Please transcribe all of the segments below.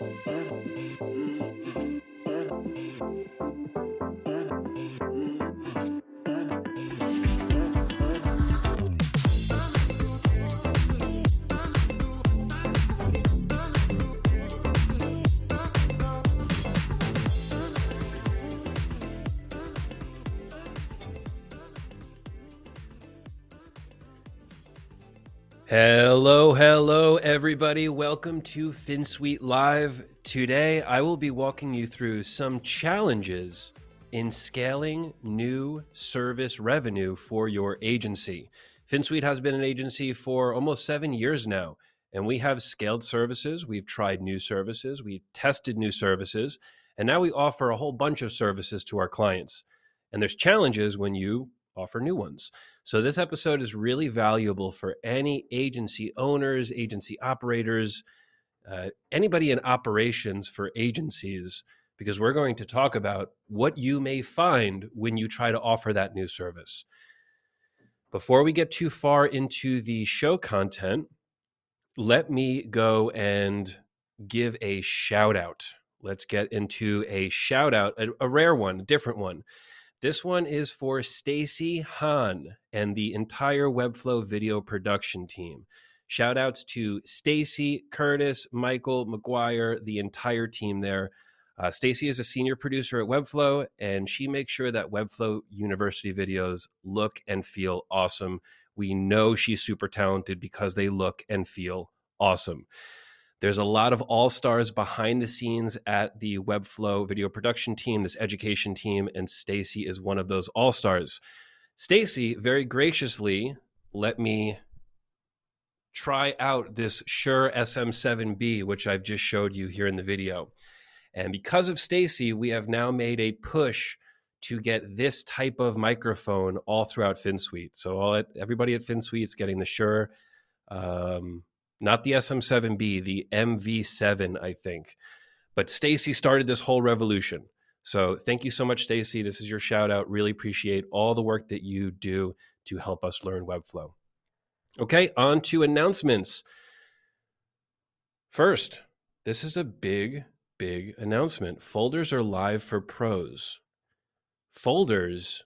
Mm-hmm. Hello, hello, everybody. Welcome to Finsweet Live. Today, I will be walking you through some challenges in scaling new service revenue for your agency. Finsweet has been an agency for almost seven years now, and we have scaled services. We've tried new services, we've tested new services, and now we offer a whole bunch of services to our clients. And there's challenges when you offer new ones. So, this episode is really valuable for any agency owners, agency operators, uh, anybody in operations for agencies, because we're going to talk about what you may find when you try to offer that new service. Before we get too far into the show content, let me go and give a shout out. Let's get into a shout out, a, a rare one, a different one. This one is for Stacy Hahn and the entire Webflow video production team. Shout outs to Stacy, Curtis, Michael, McGuire, the entire team there. Uh, Stacy is a senior producer at Webflow, and she makes sure that Webflow University videos look and feel awesome. We know she's super talented because they look and feel awesome. There's a lot of all stars behind the scenes at the Webflow video production team, this education team, and Stacy is one of those all stars. Stacy very graciously let me try out this Shure SM7B, which I've just showed you here in the video. And because of Stacy, we have now made a push to get this type of microphone all throughout Finsweet. So all at, everybody at Finsweet is getting the Shure um, not the SM7B, the MV7, I think. But Stacy started this whole revolution. So thank you so much, Stacy. This is your shout out. Really appreciate all the work that you do to help us learn Webflow. Okay, on to announcements. First, this is a big, big announcement. Folders are live for pros. Folders,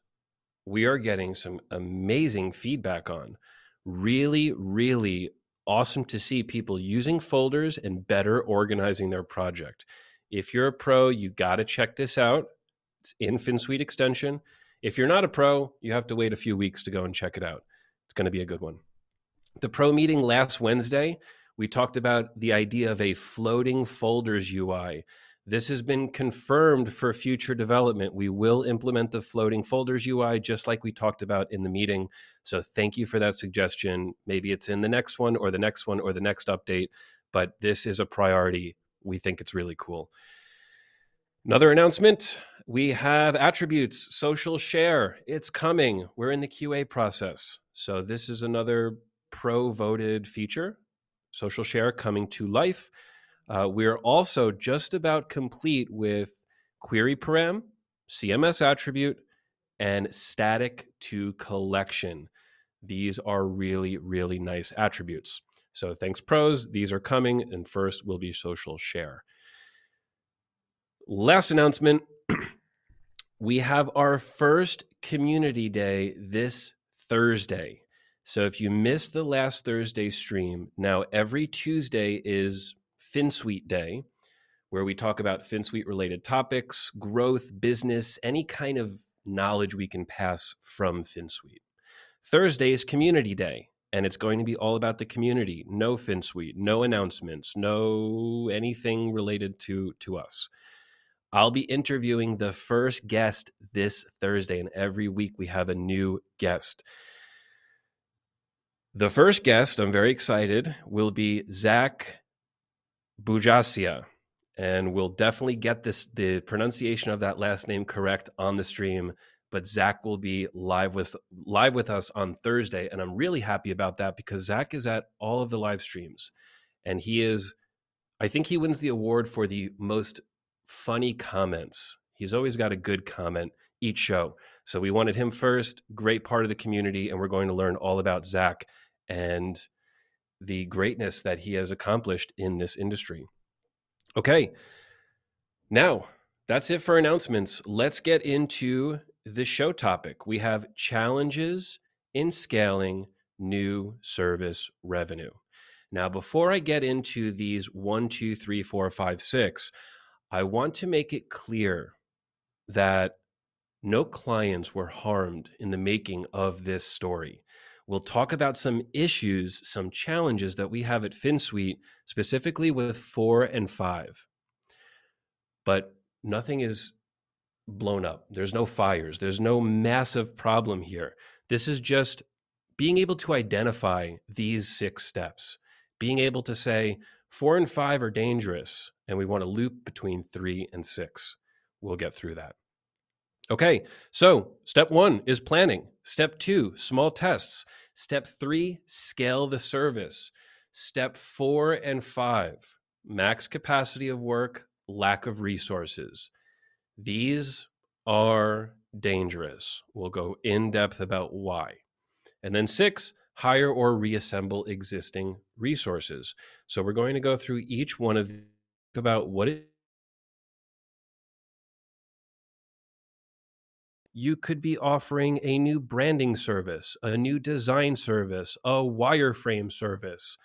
we are getting some amazing feedback on. Really, really awesome to see people using folders and better organizing their project. If you're a pro, you got to check this out. It's in Finsweet extension. If you're not a pro, you have to wait a few weeks to go and check it out. It's going to be a good one. The pro meeting last Wednesday, we talked about the idea of a floating folders UI. This has been confirmed for future development. We will implement the floating folders UI just like we talked about in the meeting. So thank you for that suggestion. Maybe it's in the next one or the next one or the next update, but this is a priority. We think it's really cool. Another announcement we have attributes, social share. It's coming. We're in the QA process. So this is another pro voted feature, social share coming to life. Uh, we're also just about complete with query param, CMS attribute, and static to collection. These are really, really nice attributes. So thanks pros, these are coming, and first will be social share. Last announcement we have our first community day this Thursday. So if you missed the last Thursday stream, now every Tuesday is Finsweet Day, where we talk about Finsweet related topics, growth, business, any kind of knowledge we can pass from Finsweet. Thursday is Community Day, and it's going to be all about the community. No Finsweet, no announcements, no anything related to, to us. I'll be interviewing the first guest this Thursday, and every week we have a new guest. The first guest, I'm very excited, will be Zach Bujasia. And we'll definitely get this the pronunciation of that last name correct on the stream. But Zach will be live with live with us on Thursday, and I'm really happy about that because Zach is at all of the live streams, and he is. I think he wins the award for the most funny comments. He's always got a good comment each show. So we wanted him first, great part of the community, and we're going to learn all about Zach and the greatness that he has accomplished in this industry. Okay. Now, that's it for announcements. Let's get into the show topic. We have challenges in scaling new service revenue. Now, before I get into these one, two, three, four, five, six, I want to make it clear that no clients were harmed in the making of this story. We'll talk about some issues, some challenges that we have at Finsweet, specifically with four and five. But nothing is blown up. There's no fires. There's no massive problem here. This is just being able to identify these six steps, being able to say four and five are dangerous, and we want to loop between three and six. We'll get through that. Okay, so step one is planning. Step two, small tests. Step three, scale the service. Step four and five, max capacity of work, lack of resources. These are dangerous. We'll go in depth about why. And then six, hire or reassemble existing resources. So we're going to go through each one of about what it you could be offering a new branding service, a new design service, a wireframe service,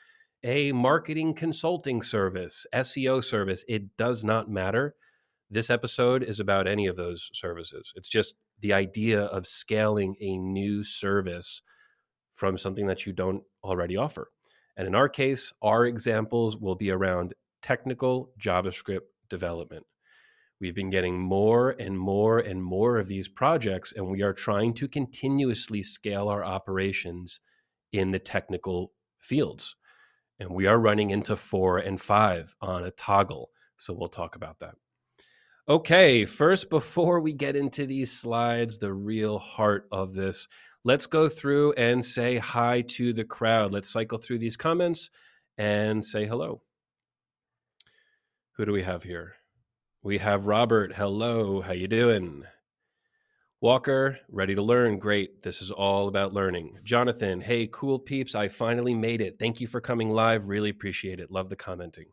a marketing consulting service, SEO service. It does not matter. This episode is about any of those services. It's just the idea of scaling a new service from something that you don't already offer. And in our case, our examples will be around technical JavaScript development. We've been getting more and more and more of these projects, and we are trying to continuously scale our operations in the technical fields. And we are running into four and five on a toggle. So we'll talk about that. Okay, first, before we get into these slides, the real heart of this, let's go through and say hi to the crowd. Let's cycle through these comments and say hello. Who do we have here? We have Robert. Hello, how you doing? Walker, ready to learn. Great. This is all about learning. Jonathan, hey, cool peeps. I finally made it. Thank you for coming live. Really appreciate it. Love the commenting.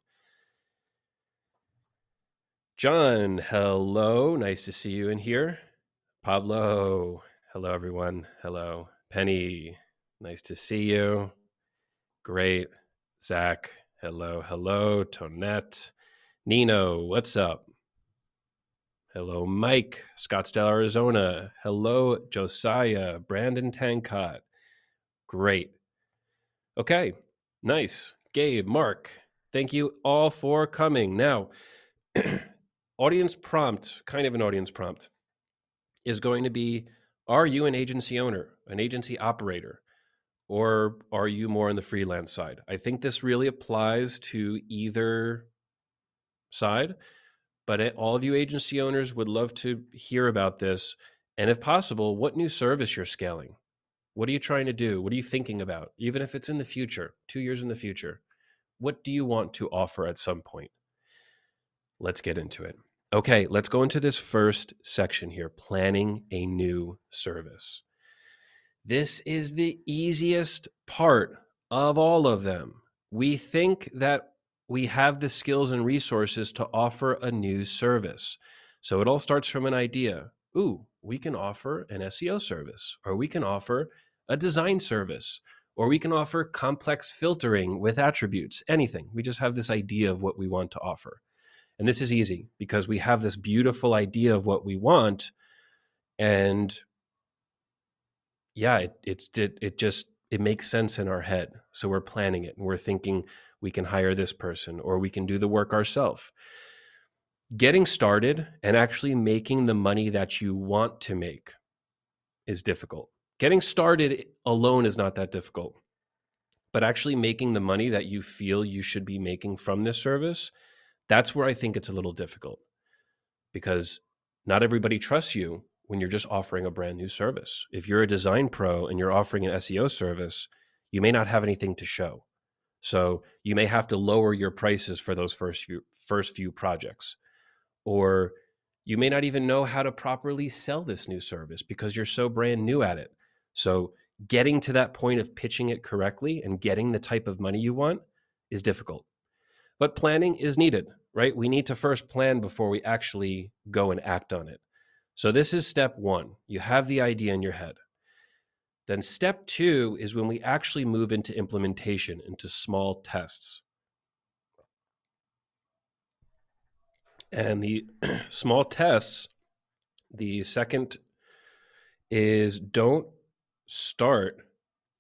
John, hello. Nice to see you in here. Pablo, hello, everyone. Hello. Penny, nice to see you. Great. Zach, hello, hello. Tonette, Nino, what's up? Hello, Mike, Scottsdale, Arizona. Hello, Josiah, Brandon Tancott. Great. Okay, nice. Gabe, Mark, thank you all for coming. Now, audience prompt, kind of an audience prompt, is going to be Are you an agency owner, an agency operator, or are you more on the freelance side? I think this really applies to either side but eh, all of you agency owners would love to hear about this. And if possible, what new service you're scaling. What are you trying to do? What are you thinking about? Even if it's in the future, two years in the future, what do you want to offer at some point? Let's get into it. Okay, let's go into this first section here planning a new service. This is the easiest part of all of them. We think that we have the skills and resources to offer a new service. So it all starts from an idea. Ooh, we can offer an SEO service, or we can offer a design service, or we can offer complex filtering with attributes, anything. We just have this idea of what we want to offer. And this is easy because we have this beautiful idea of what we want. And yeah, it, it, it, it just, it makes sense in our head. So we're planning it and we're thinking, we can hire this person or we can do the work ourselves getting started and actually making the money that you want to make is difficult. Getting started alone is not that difficult but actually making the money that you feel you should be making from this service that's where i think it's a little difficult because not everybody trusts you when you're just offering a brand new service. If you're a design pro and you're offering an seo service you may not have anything to show so you may have to lower your prices for those first few first few projects. Or you may not even know how to properly sell this new service because you're so brand new at it. So getting to that point of pitching it correctly and getting the type of money you want is difficult. But planning is needed, right? We need to first plan before we actually go and act on it. So, this is step one. You have the idea in your head. Then, step two is when we actually move into implementation, into small tests. And the small tests, the second is don't start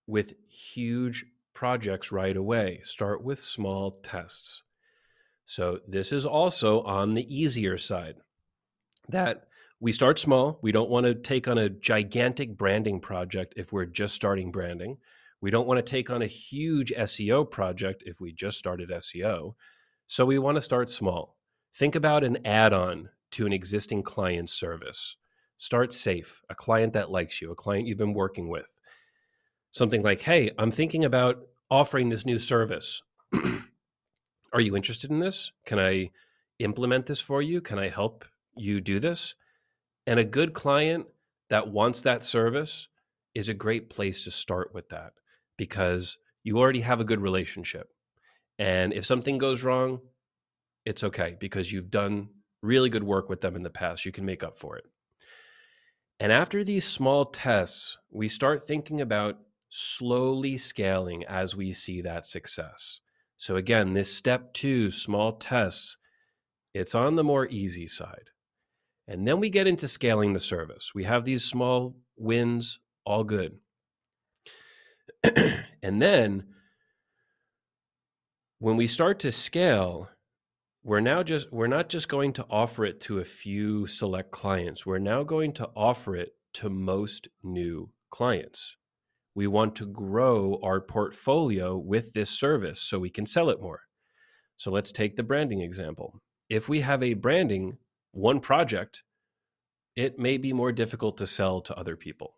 with huge projects right away. Start with small tests. So, this is also on the easier side that we start small. We don't want to take on a gigantic branding project if we're just starting branding. We don't want to take on a huge SEO project if we just started SEO. So, we want to start small. Think about an add on to an existing client service. Start safe, a client that likes you, a client you've been working with. Something like, hey, I'm thinking about offering this new service. Are you interested in this? Can I implement this for you? Can I help you do this? And a good client that wants that service is a great place to start with that because you already have a good relationship. And if something goes wrong, it's okay because you've done really good work with them in the past. You can make up for it. And after these small tests, we start thinking about slowly scaling as we see that success. So, again, this step two, small tests, it's on the more easy side. And then we get into scaling the service. We have these small wins, all good. and then when we start to scale, we're now just we're not just going to offer it to a few select clients. We're now going to offer it to most new clients. We want to grow our portfolio with this service so we can sell it more. So let's take the branding example. If we have a branding one project, it may be more difficult to sell to other people.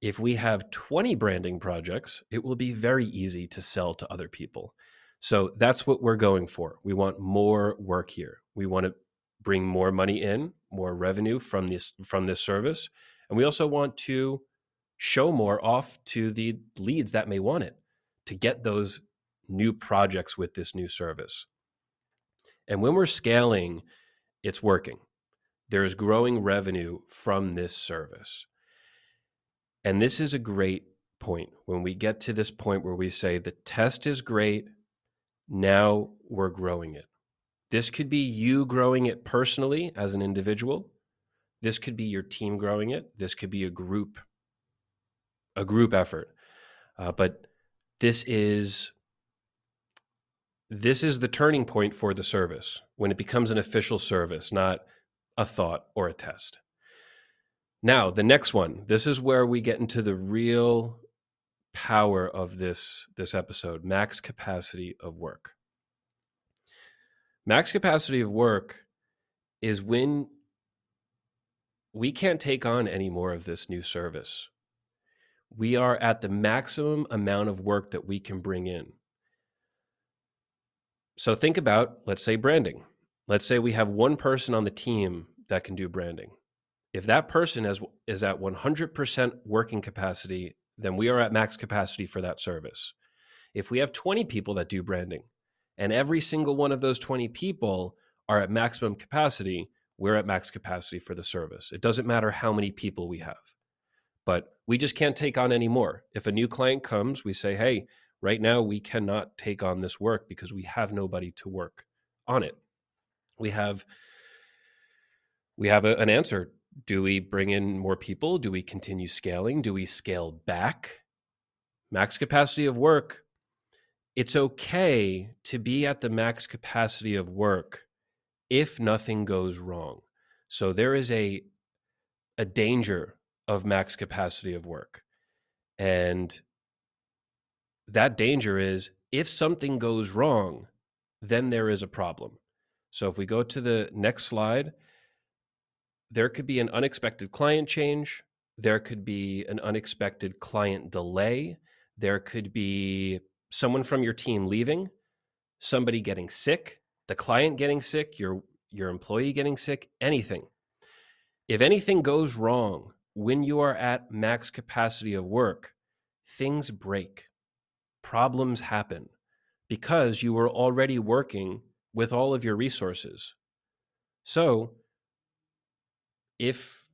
If we have 20 branding projects, it will be very easy to sell to other people. So that's what we're going for. We want more work here. We want to bring more money in, more revenue from this from this service, and we also want to show more off to the leads that may want it to get those new projects with this new service. And when we're scaling, it's working. There's growing revenue from this service. And this is a great point when we get to this point where we say the test is great, now we're growing it. This could be you growing it personally as an individual. This could be your team growing it. This could be a group, a group effort. Uh, but this is this is the turning point for the service when it becomes an official service, not a thought or a test. Now, the next one. This is where we get into the real power of this this episode max capacity of work max capacity of work is when we can't take on any more of this new service we are at the maximum amount of work that we can bring in so think about let's say branding let's say we have one person on the team that can do branding if that person is, is at 100% working capacity then we are at max capacity for that service. If we have 20 people that do branding and every single one of those 20 people are at maximum capacity, we're at max capacity for the service. It doesn't matter how many people we have, but we just can't take on any more. If a new client comes, we say, hey, right now we cannot take on this work because we have nobody to work on it. We have we have a, an answer do we bring in more people? Do we continue scaling? Do we scale back? Max capacity of work. It's okay to be at the max capacity of work if nothing goes wrong. So there is a a danger of max capacity of work. And that danger is if something goes wrong, then there is a problem. So if we go to the next slide, there could be an unexpected client change. There could be an unexpected client delay. There could be someone from your team leaving, somebody getting sick, the client getting sick, your your employee getting sick, anything. If anything goes wrong when you are at max capacity of work, things break. Problems happen because you were already working with all of your resources. So, if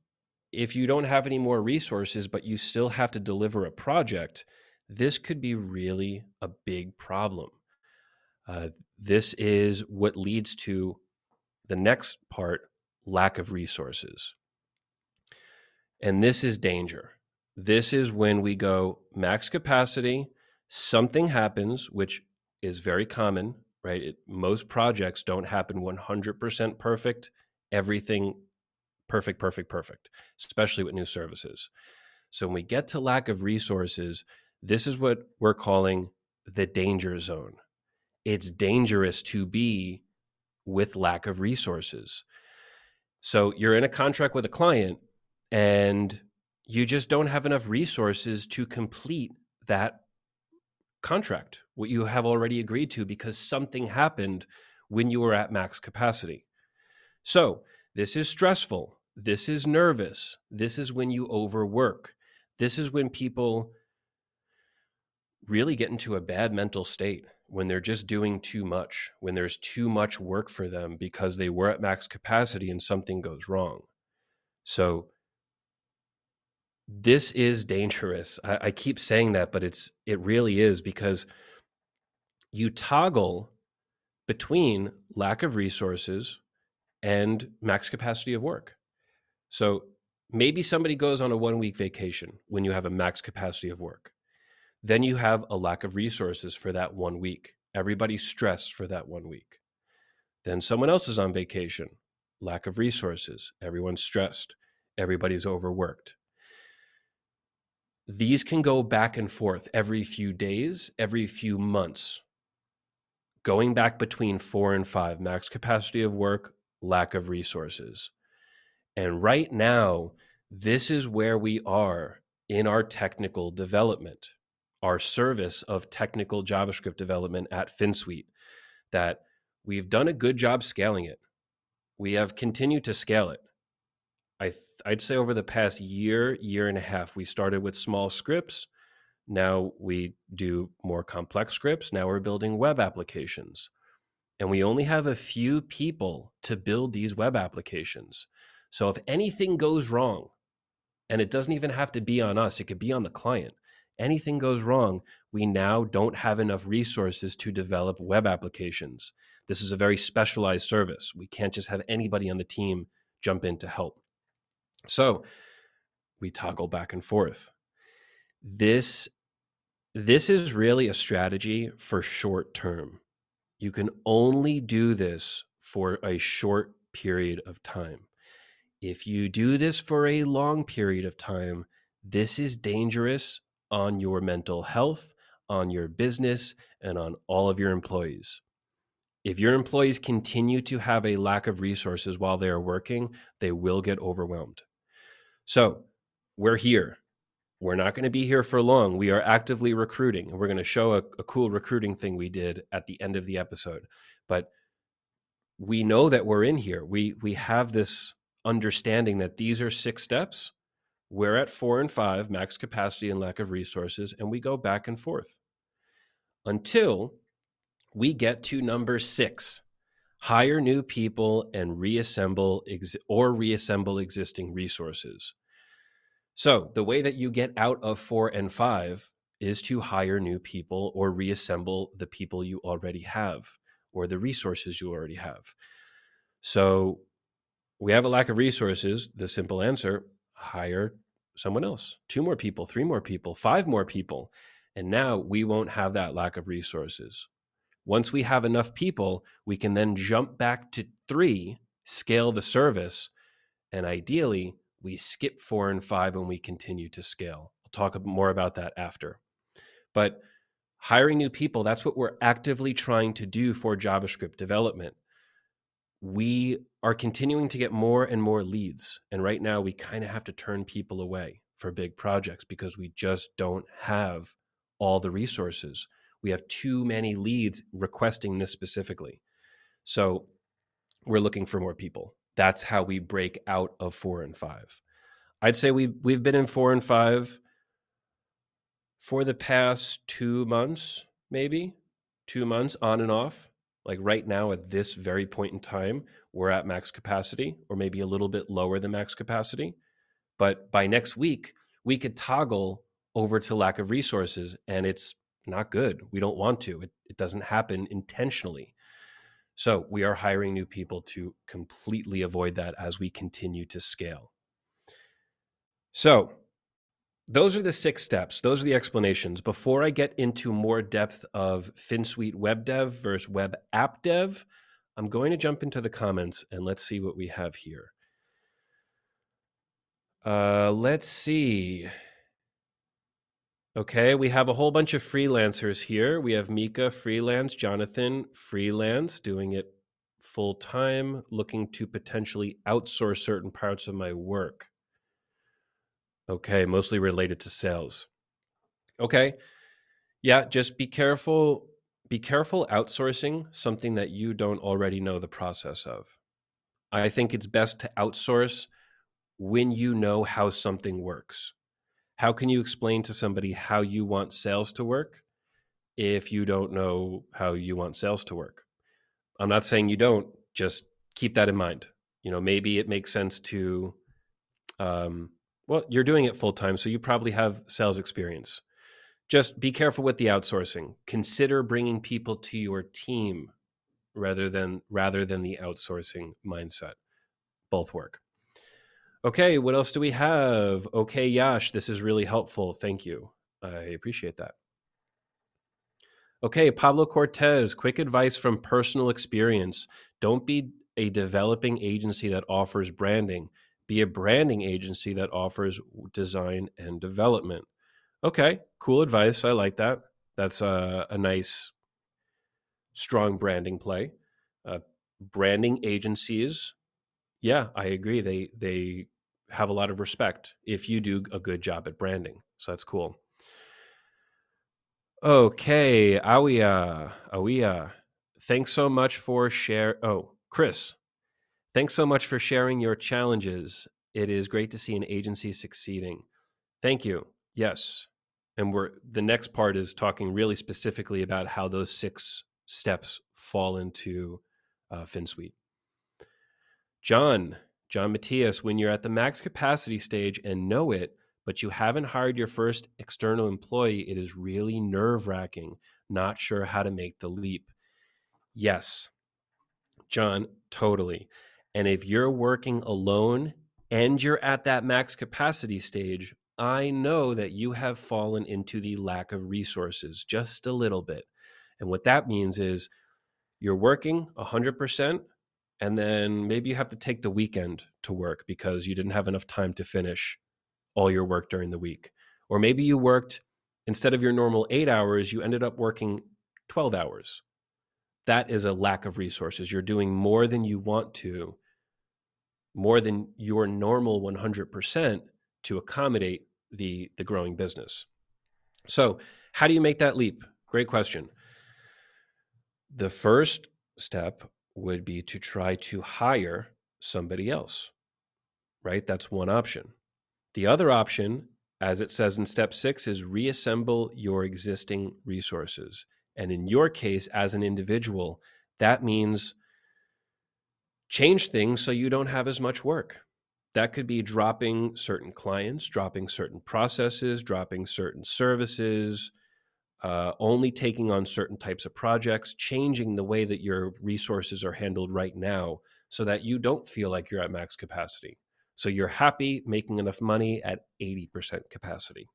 if you don't have any more resources but you still have to deliver a project, this could be really a big problem. Uh, this is what leads to the next part lack of resources. And this is danger. This is when we go max capacity, something happens, which is very common, right? It, most projects don't happen 100% perfect. Everything perfect, perfect, perfect, especially with new services. So when we get to lack of resources, this is what we're calling the danger zone. It's dangerous to be with lack of resources. So you're in a contract with a client and you just don't have enough resources to complete that contract, what you have already agreed to, because something happened when you were at max capacity. So this is stressful. This is nervous. This is when you overwork. This is when people really get into a bad mental state when they're just doing too much, when there's too much work for them because they were at max capacity and something goes wrong. So, this is dangerous. I, I, keep saying that, but it's it really is because you toggle between lack of resources and max capacity of work. So maybe somebody goes on a one week vacation when you have a max capacity of work. Then you have a lack of resources for that one week. Everybody's stressed for that one week. Then someone else is on vacation, lack of resources. Everyone's stressed. Everybody's overworked. These can go back and forth every few days, every few months, going back between four and five max capacity of work, lack of resources. And right now, this is where we are in our technical development, our service of technical JavaScript development at Finsweet, that we've done a good job scaling it. We have continued to scale it. I th- I'd say over the past year, year and a half, we started with small scripts. Now we do more complex scripts. Now we're building web applications. And we only have a few people to build these web applications. So if anything goes wrong, and it doesn't even have to be on us, it could be on the client. Anything goes wrong, we now don't have enough resources to develop web applications. This is a very specialized service. We can't just have anybody on the team jump in to help. So we toggle back and forth. This this is really a strategy for short term. You can only do this for a short period of time. If you do this for a long period of time, this is dangerous on your mental health, on your business, and on all of your employees. If your employees continue to have a lack of resources while they are working, they will get overwhelmed. So, we're here. We're not going to be here for long. We are actively recruiting, and we're going to show a, a cool recruiting thing we did at the end of the episode. But we know that we're in here. We we have this understanding that these are six steps. We're at four and five, max capacity and lack of resources, and we go back and forth until we get to number six hire new people and reassemble ex- or reassemble existing resources. So, the way that you get out of four and five is to hire new people or reassemble the people you already have or the resources you already have. So, we have a lack of resources. The simple answer hire someone else, two more people, three more people, five more people. And now we won't have that lack of resources. Once we have enough people, we can then jump back to three, scale the service, and ideally, we skip four and five and we continue to scale. I'll talk more about that after. But hiring new people, that's what we're actively trying to do for JavaScript development we are continuing to get more and more leads. And right now, we kind of have to turn people away for big projects because we just don't have all the resources. We have too many leads requesting this specifically. So we're looking for more people. That's how we break out of four and five. I'd say we we've been in four and five for the past two months, maybe two months on and off, like right now at this very point in time, we're at max capacity or maybe a little bit lower than max capacity. But by next week, we could toggle over to lack of resources and it's not good. We don't want to. It, it doesn't happen intentionally. So we are hiring new people to completely avoid that as we continue to scale. So those are the six steps. Those are the explanations. Before I get into more depth of Finsweet web dev versus web app dev, I'm going to jump into the comments and let's see what we have here. Uh, let's see. Okay, we have a whole bunch of freelancers here. We have Mika freelance, Jonathan freelance, doing it full time, looking to potentially outsource certain parts of my work. Okay, mostly related to sales. Okay. Yeah, just be careful be careful outsourcing something that you don't already know the process of. I think it's best to outsource when you know how something works. How can you explain to somebody how you want sales to work if you don't know how you want sales to work? I'm not saying you don't, just keep that in mind. You know, maybe it makes sense to, um, well, you're doing it full time, so you probably have sales experience. Just be careful with the outsourcing. Consider bringing people to your team rather than rather than the outsourcing mindset. Both work. Okay, what else do we have? Okay, Yash, this is really helpful. Thank you. I appreciate that. Okay, Pablo Cortez, quick advice from personal experience. Don't be a developing agency that offers branding, be a branding agency that offers design and development. Okay, cool advice. I like that. That's a, a nice, strong branding play. Uh, branding agencies yeah, I agree. They they have a lot of respect if you do a good job at branding. So that's cool. Okay, Awia, Awia, thanks so much for share. Oh, Chris, thanks so much for sharing your challenges. It is great to see an agency succeeding. Thank you. Yes, and we're the next part is talking really specifically about how those six steps fall into uh, Finsweet. John, John Matthias, when you're at the max capacity stage and know it, but you haven't hired your first external employee, it is really nerve wracking, not sure how to make the leap. Yes, John, totally. And if you're working alone and you're at that max capacity stage, I know that you have fallen into the lack of resources just a little bit. And what that means is you're working 100%, and then maybe you have to take the weekend to work because you didn't have enough time to finish all your work during the week. Or maybe you worked instead of your normal 8 hours you ended up working 12 hours. That is a lack of resources. You're doing more than you want to more than your normal 100% to accommodate the the growing business. So how do you make that leap? Great question. The first step would be to try to hire somebody else, right? That's one option. The other option, as it says in step six, is reassemble your existing resources. And in your case, as an individual, that means change things so you don't have as much work. That could be dropping certain clients, dropping certain processes, dropping certain services, uh, only taking on certain types of projects, changing the way that your resources are handled right now so that you don't feel like you're at max capacity. So you're happy making enough money at 80% capacity.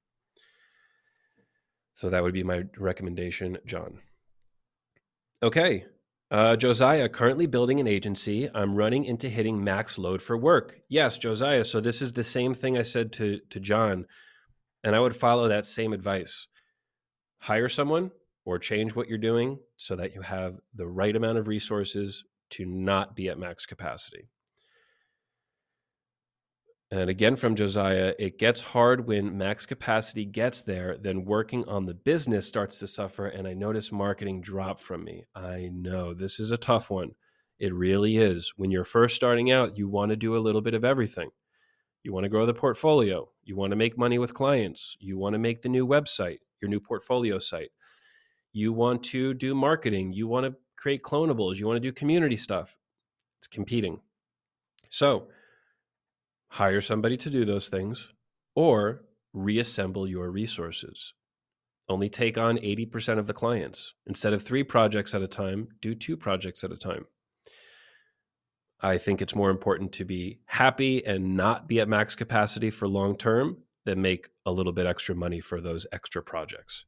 So that would be my recommendation, John. Okay. Uh, Josiah, currently building an agency. I'm running into hitting max load for work. Yes, Josiah. So this is the same thing I said to, to John. And I would follow that same advice hire someone or change what you're doing so that you have the right amount of resources to not be at max capacity. And again, from Josiah, it gets hard when max capacity gets there, then working on the business starts to suffer. And I notice marketing drop from me. I know this is a tough one. It really is. When you're first starting out, you want to do a little bit of everything. You want to grow the portfolio. You want to make money with clients. You want to make the new website your new portfolio site. you want to do marketing, you want to create clonables, you want to do community stuff. It's competing. So, hire somebody to do those things or reassemble your resources. Only take on 80% of the clients. Instead of three projects at a time, do two projects at a time. I think it's more important to be happy and not be at max capacity for long term than make a little bit extra money for those extra projects.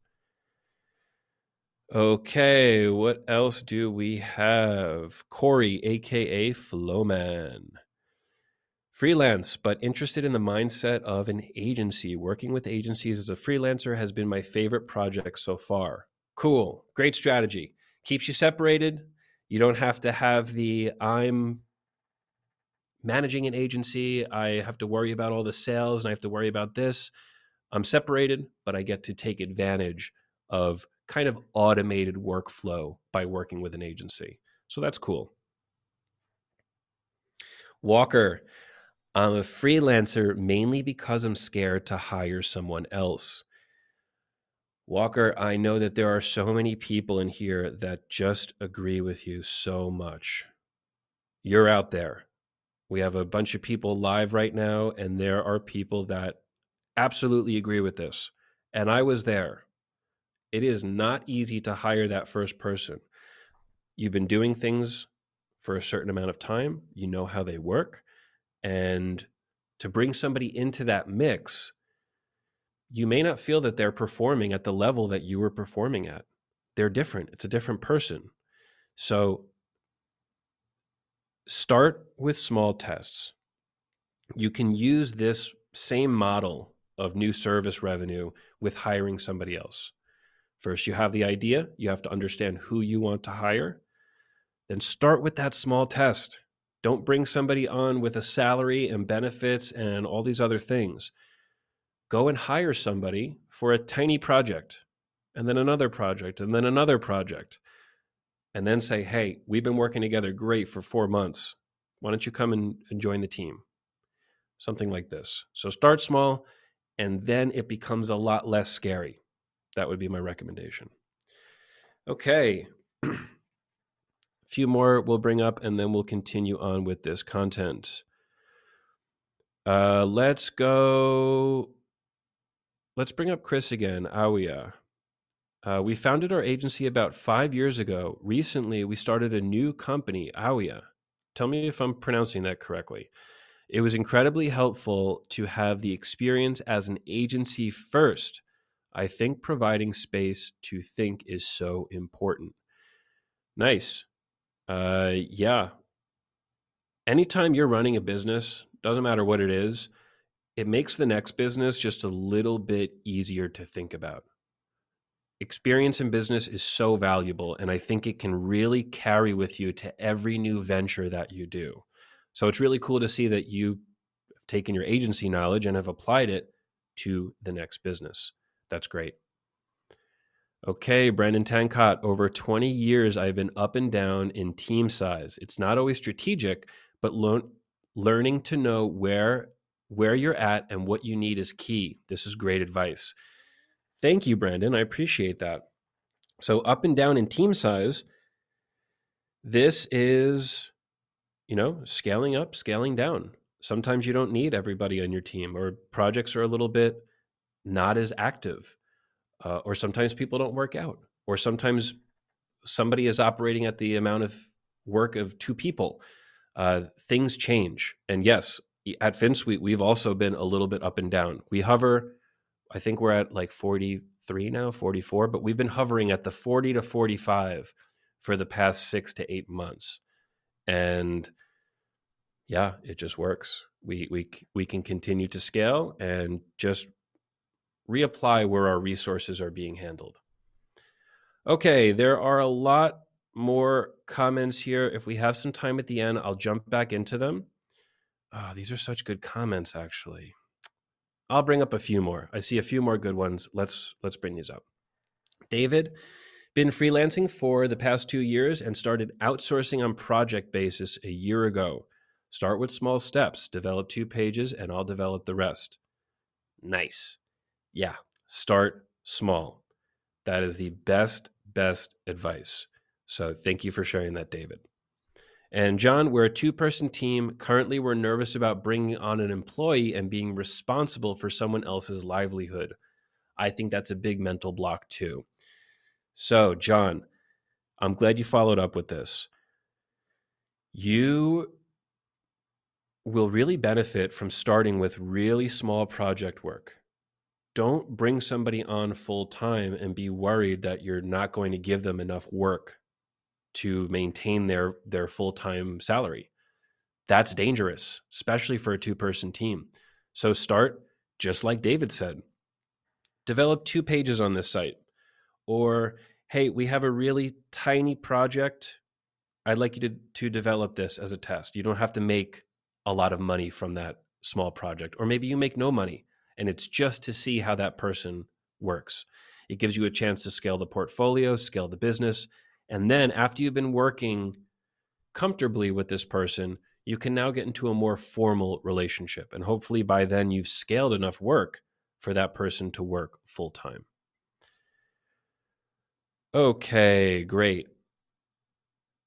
Okay, what else do we have? Corey, aka Flowman. Freelance, but interested in the mindset of an agency. Working with agencies as a freelancer has been my favorite project so far. Cool. Great strategy. Keeps you separated. You don't have to have the I'm managing an agency. I have to worry about all the sales and I have to worry about this. I'm separated, but I get to take advantage of kind of automated workflow by working with an agency. So that's cool. Walker, I'm a freelancer mainly because I'm scared to hire someone else. Walker, I know that there are so many people in here that just agree with you so much. You're out there. We have a bunch of people live right now, and there are people that absolutely agree with this. And I was there. It is not easy to hire that first person. You've been doing things for a certain amount of time, you know how they work and to bring somebody into that mix, you may not feel that they're performing at the level that you were performing at. They're different, it's a different person. So start with small tests. You can use this same model of new service revenue with hiring somebody else. First, you have the idea, you have to understand who you want to hire. Then start with that small test. Don't bring somebody on with a salary and benefits and all these other things. Go and hire somebody for a tiny project and then another project and then another project. And then say, hey, we've been working together great for four months. Why don't you come and, and join the team? Something like this. So start small and then it becomes a lot less scary. That would be my recommendation. Okay. A few more we'll bring up and then we'll continue on with this content. Uh, let's go. Let's bring up Chris again, Awia. Uh, we founded our agency about five years ago. Recently, we started a new company, Awia. Tell me if I'm pronouncing that correctly. It was incredibly helpful to have the experience as an agency first. I think providing space to think is so important. Nice. Uh, yeah. Anytime you're running a business, doesn't matter what it is, it makes the next business just a little bit easier to think about. Experience in business is so valuable, and I think it can really carry with you to every new venture that you do. So it's really cool to see that you have taken your agency knowledge and have applied it to the next business. That's great. Okay, Brandon Tancott, over 20 years, I've been up and down in team size. It's not always strategic, but learning to know where where you're at and what you need is key. This is great advice. Thank you, Brandon. I appreciate that. So up and down in team size, this is, you know, scaling up, scaling down. Sometimes you don't need everybody on your team, or projects are a little bit not as active uh, or sometimes people don't work out, or sometimes somebody is operating at the amount of work of two people. Uh, things change, and yes, at Finsweet we've also been a little bit up and down. We hover, I think we're at like forty three now, forty four, but we've been hovering at the forty to forty five for the past six to eight months, and yeah, it just works. We we we can continue to scale and just reapply where our resources are being handled. Okay, there are a lot more comments here. If we have some time at the end, I'll jump back into them. Oh, these are such good comments, actually. I'll bring up a few more. I see a few more good ones. Let's let's bring these up. David, been freelancing for the past two years and started outsourcing on project basis a year ago. Start with small steps, develop two pages, and I'll develop the rest. Nice yeah, start small. That is the best, best advice. So thank you for sharing that, David. And John, we're a two person team. Currently, we're nervous about bringing on an employee and being responsible for someone else's livelihood. I think that's a big mental block, too. So, John, I'm glad you followed up with this. You will really benefit from starting with really small project work. Don't bring somebody on full time and be worried that you're not going to give them enough work to maintain their their full-time salary. That's dangerous, especially for a two-person team. So start just like David said. Develop two pages on this site. Or hey, we have a really tiny project. I'd like you to to develop this as a test. You don't have to make a lot of money from that small project or maybe you make no money and it's just to see how that person works. It gives you a chance to scale the portfolio, scale the business, and then after you've been working comfortably with this person, you can now get into a more formal relationship. And hopefully by then you've scaled enough work for that person to work full time. Okay, great.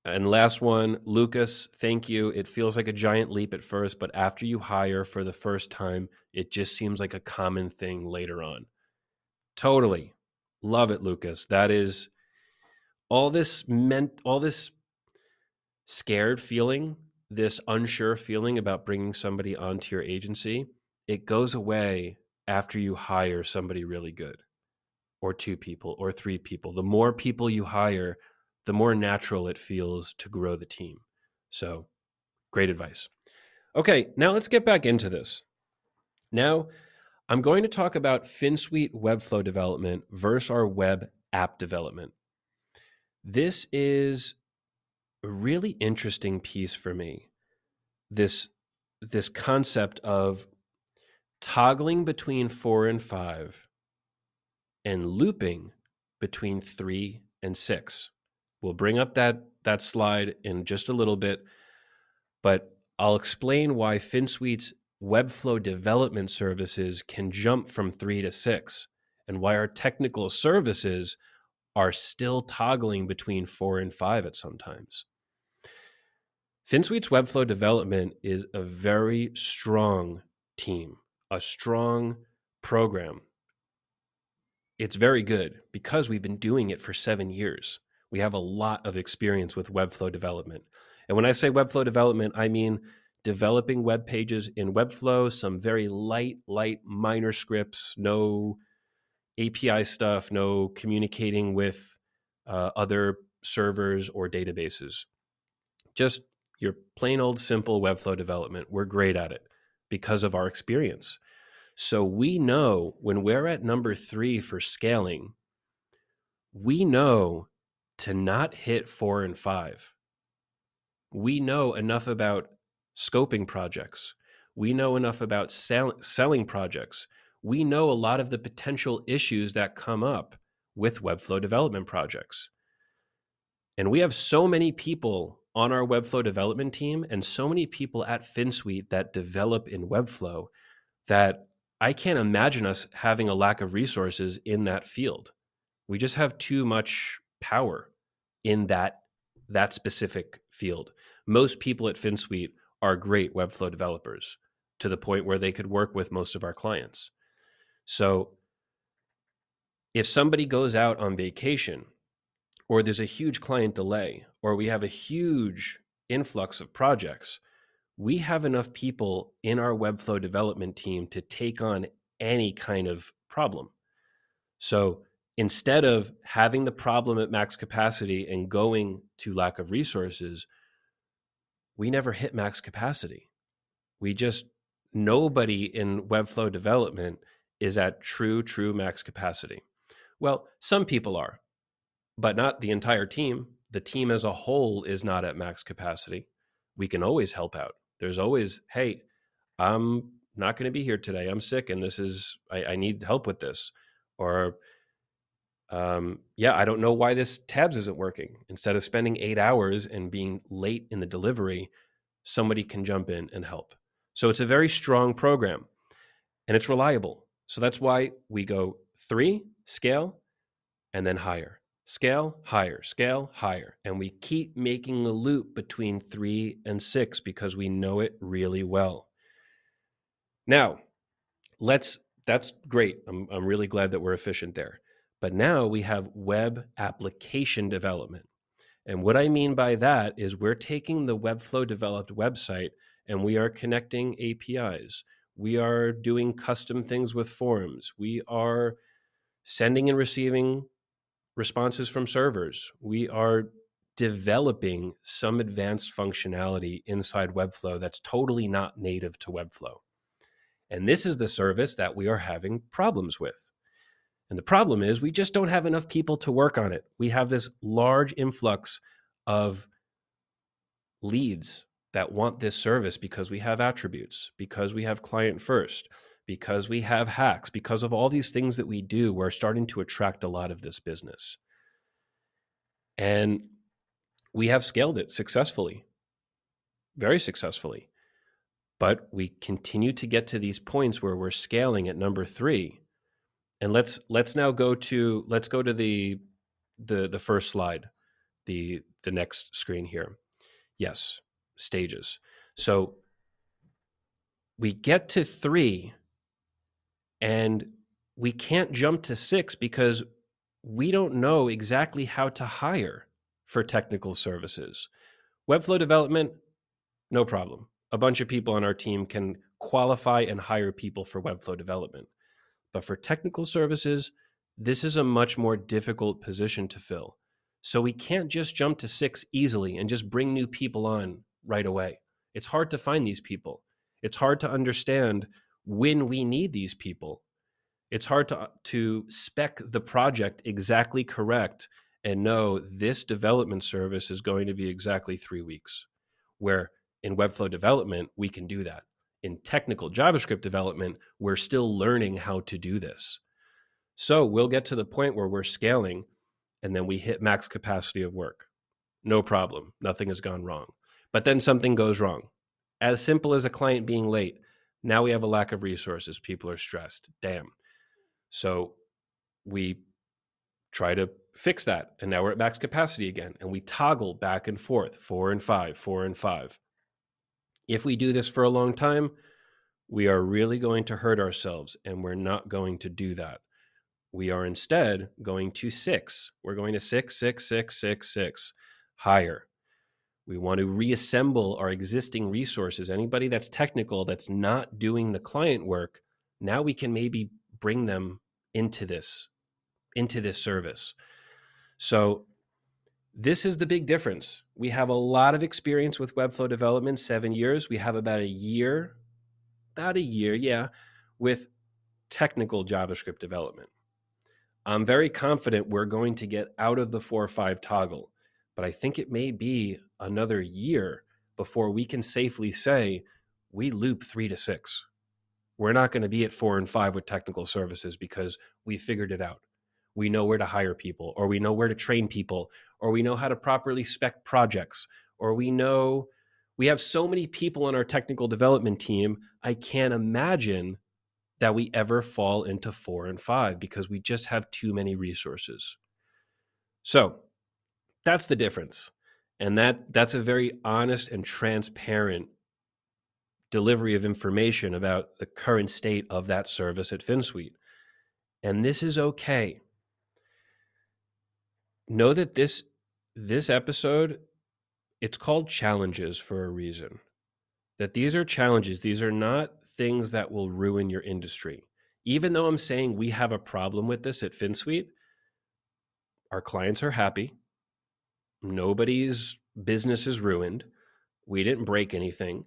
And last one, Lucas, thank you. It feels like a giant leap at first, but after you hire for the first time, it just seems like a common thing later on. Totally. Love it, Lucas. That is all this meant all this scared feeling, this unsure feeling about bringing somebody onto your agency, it goes away after you hire somebody really good or two people or three people. The more people you hire, the more natural it feels to grow the team. So, great advice. Okay, now let's get back into this. Now, I'm going to talk about Finsweet Webflow development versus our web app development. This is a really interesting piece for me. This this concept of toggling between 4 and 5 and looping between 3 and 6. We'll bring up that that slide in just a little bit, but I'll explain why Finsweet's Webflow development services can jump from 3 to 6 and why our technical services are still toggling between four and five at sometimes. Finsweet's Webflow development is a very strong team, a strong program. It's very good because we've been doing it for seven years. We have a lot of experience with Webflow development. And when I say Webflow development, I mean developing web pages in Webflow, some very light, light minor scripts, no API stuff, no communicating with uh, other servers or databases. Just your plain old simple Webflow development. We're great at it because of our experience. So we know when we're at number three for scaling, we know to not hit four and five. We know enough about scoping projects. We know enough about sell- selling projects we know a lot of the potential issues that come up with Webflow development projects. And we have so many people on our Webflow development team and so many people at Finsweet that develop in Webflow that I can't imagine us having a lack of resources in that field. We just have too much power in that that specific field. Most people at Finsweet are great Webflow developers to the point where they could work with most of our clients. So if somebody goes out on vacation or there's a huge client delay or we have a huge influx of projects, we have enough people in our Webflow development team to take on any kind of problem. So instead of having the problem at max capacity and going to lack of resources, we never hit max capacity. We just, nobody in Webflow development is at true, true max capacity. Well, some people are, but not the entire team. The team as a whole is not at max capacity. We can always help out. There's always, hey, I'm not going to be here today. I'm sick and this is, I, I need help with this. Or, um, yeah, I don't know why this tabs isn't working. Instead of spending eight hours and being late in the delivery, somebody can jump in and help. So it's a very strong program and it's reliable. So that's why we go three, scale, and then higher. Scale higher, scale higher. And we keep making a loop between three and six because we know it really well. Now, let's, that's great. I'm, I'm really glad that we're efficient there. But now we have web application development. And what I mean by that is we're taking the Webflow developed website and we are connecting APIs. We are doing custom things with forms. We are sending and receiving responses from servers. We are developing some advanced functionality inside Webflow that's totally not native to Webflow. And this is the service that we are having problems with. And the problem is we just don't have enough people to work on it. We have this large influx of leads that want this service because we have attributes, because we have client first, because we have hacks, because of all these things that we do, we're starting to attract a lot of this business. And we have scaled it successfully, very successfully. But we continue to get to these points where we're scaling at number three. And let's let's now go to let's go to the the the first slide, the the next screen here. Yes, stages. So we get to three and we can't jump to six because we don't know exactly how to hire for technical services. Webflow development, no problem. A bunch of people on our team can qualify and hire people for Webflow development. But for technical services, this is a much more difficult position to fill. So we can't just jump to six easily and just bring new people on right away. It's hard to find these people. It's hard to understand when we need these people. It's hard to, uh, to spec the project exactly correct and know this development service is going to be exactly three weeks. Where in Webflow development, we can do that. In technical JavaScript development, we're still learning how to do this. So we'll get to the point where we're scaling and then we hit max capacity of work. No problem. Nothing has gone wrong. But then something goes wrong. As simple as a client being late, now we have a lack of resources. People are stressed. Damn. So we try to fix that. And now we're at max capacity again. And we toggle back and forth, four and five, four and five. If we do this for a long time, we are really going to hurt ourselves. And we're not going to do that. We are instead going to six. We're going to six, six, six, six, six, higher. We want to reassemble our existing resources. Anybody that's technical, that's not doing the client work, now we can maybe bring them into this into this service. So this is the big difference. We have a lot of experience with Webflow development, 7 years. We have about a year about a year, yeah, with technical JavaScript development. I'm very confident we're going to get out of the 4 5 toggle but I think it may be another year before we can safely say we loop three to six. We're not going to be at four and five with technical services because we figured it out. We know where to hire people, or we know where to train people, or we know how to properly spec projects, or we know we have so many people on our technical development team. I can't imagine that we ever fall into four and five because we just have too many resources. So, that's the difference. And that that's a very honest and transparent delivery of information about the current state of that service at Finsweet. And this is okay. Know that this this episode it's called challenges for a reason. That these are challenges, these are not things that will ruin your industry. Even though I'm saying we have a problem with this at Finsweet, our clients are happy nobody's business is ruined. We didn't break anything.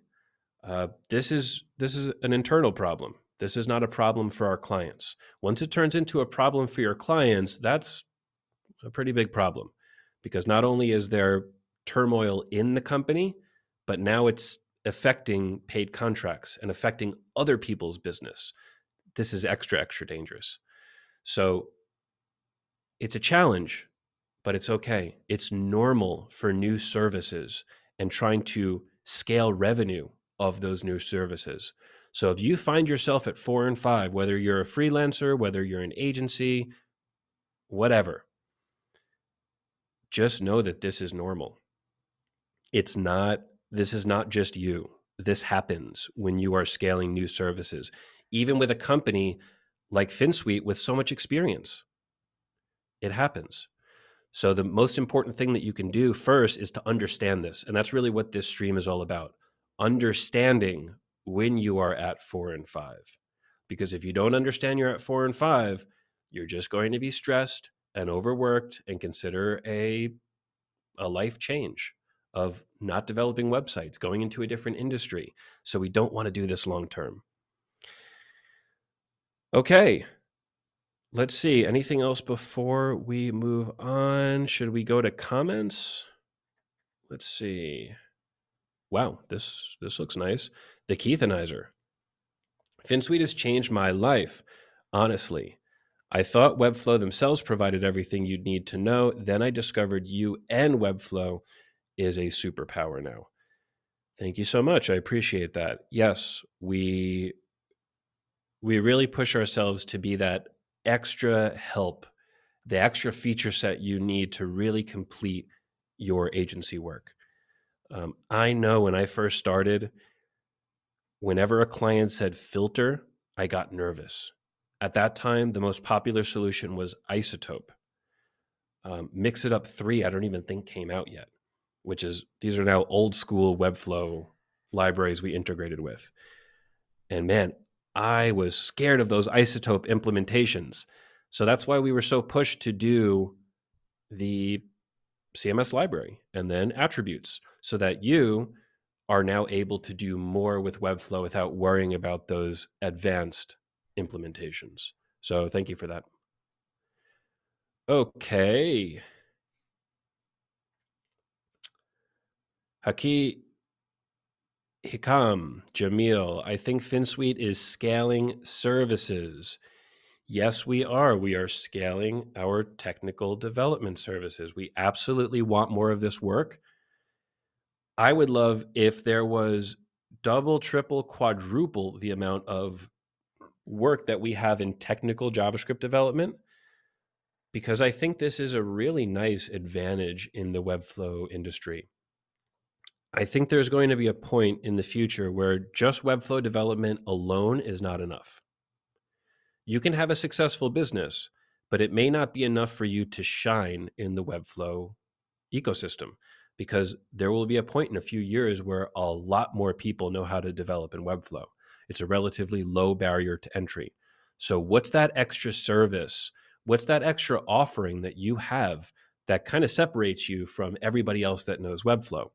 Uh, this is this is an internal problem. This is not a problem for our clients. Once it turns into a problem for your clients, that's a pretty big problem because not only is there turmoil in the company, but now it's affecting paid contracts and affecting other people's business. This is extra, extra dangerous. So it's a challenge but it's okay. It's normal for new services and trying to scale revenue of those new services. So if you find yourself at four and five, whether you're a freelancer, whether you're an agency, whatever, just know that this is normal. It's not, this is not just you. This happens when you are scaling new services, even with a company like Finsweet with so much experience. It happens. So, the most important thing that you can do first is to understand this. And that's really what this stream is all about understanding when you are at four and five. Because if you don't understand you're at four and five, you're just going to be stressed and overworked and consider a, a life change of not developing websites, going into a different industry. So, we don't want to do this long term. Okay, let's see. Anything else before we move on? Should we go to comments? Let's see. Wow, this this looks nice. The Keithanizer. Finsweet has changed my life. Honestly, I thought Webflow themselves provided everything you'd need to know. Then I discovered you and Webflow is a superpower now. Thank you so much. I appreciate that. Yes, we we really push ourselves to be that extra help, the extra feature set you need to really complete your agency work. Um, I know when I first started, whenever a client said filter, I got nervous. At that time, the most popular solution was Isotope. Um, Mix It Up 3, I don't even think came out yet, which is these are now old school Webflow libraries we integrated with. And man, I was scared of those isotope implementations. So that's why we were so pushed to do the CMS library and then attributes so that you are now able to do more with Webflow without worrying about those advanced implementations. So thank you for that. Okay. Haki Hikam, Jamil, I think Finsweet is scaling services. Yes, we are. We are scaling our technical development services. We absolutely want more of this work. I would love if there was double, triple, quadruple the amount of work that we have in technical JavaScript development because I think this is a really nice advantage in the Webflow industry. I think there's going to be a point in the future where just Webflow development alone is not enough. You can have a successful business, but it may not be enough for you to shine in the Webflow ecosystem because there will be a point in a few years where a lot more people know how to develop in Webflow. It's a relatively low barrier to entry. So, what's that extra service? What's that extra offering that you have that kind of separates you from everybody else that knows Webflow?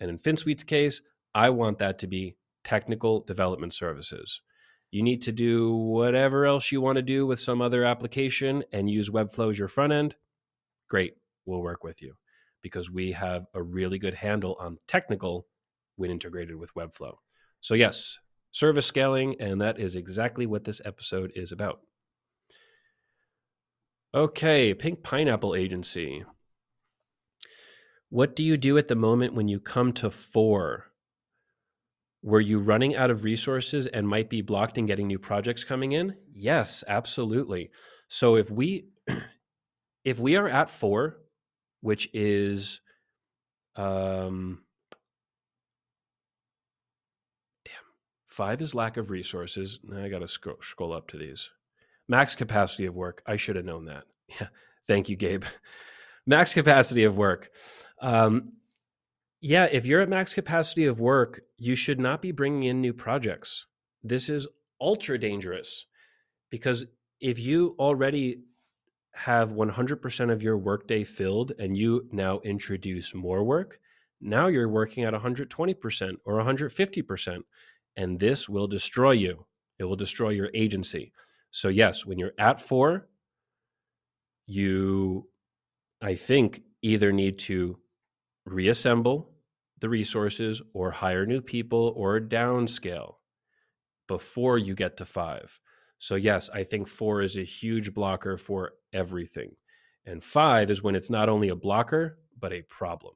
And in Finsweet's case, I want that to be technical development services. You need to do whatever else you want to do with some other application and use Webflow as your front end. Great, we'll work with you because we have a really good handle on technical when integrated with Webflow. So, yes, service scaling, and that is exactly what this episode is about. Okay, Pink Pineapple Agency. What do you do at the moment when you come to four? Were you running out of resources and might be blocked in getting new projects coming in? Yes, absolutely. So if we if we are at four, which is um damn five is lack of resources. Now I gotta scroll, scroll up to these. Max capacity of work. I should have known that. Yeah. Thank you, Gabe. Max capacity of work. Um, yeah, if you're at max capacity of work, you should not be bringing in new projects. This is ultra dangerous because if you already have 100% of your workday filled and you now introduce more work, now you're working at 120% or 150%. And this will destroy you. It will destroy your agency. So, yes, when you're at four, you, I think, either need to reassemble the resources or hire new people or downscale before you get to five. So, yes, I think four is a huge blocker for everything. And five is when it's not only a blocker, but a problem.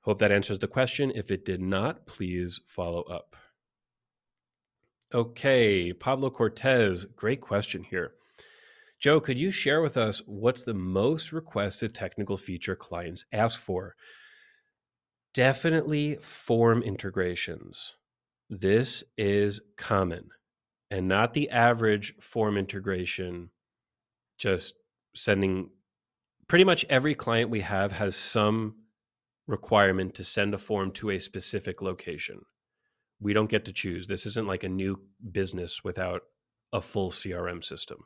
Hope that answers the question. If it did not, please follow up. Okay, Pablo Cortez, great question here. Joe, could you share with us what's the most requested technical feature clients ask for? Definitely form integrations. This is common and not the average form integration, just sending pretty much every client we have has some requirement to send a form to a specific location. We don't get to choose. This isn't like a new business without a full CRM system.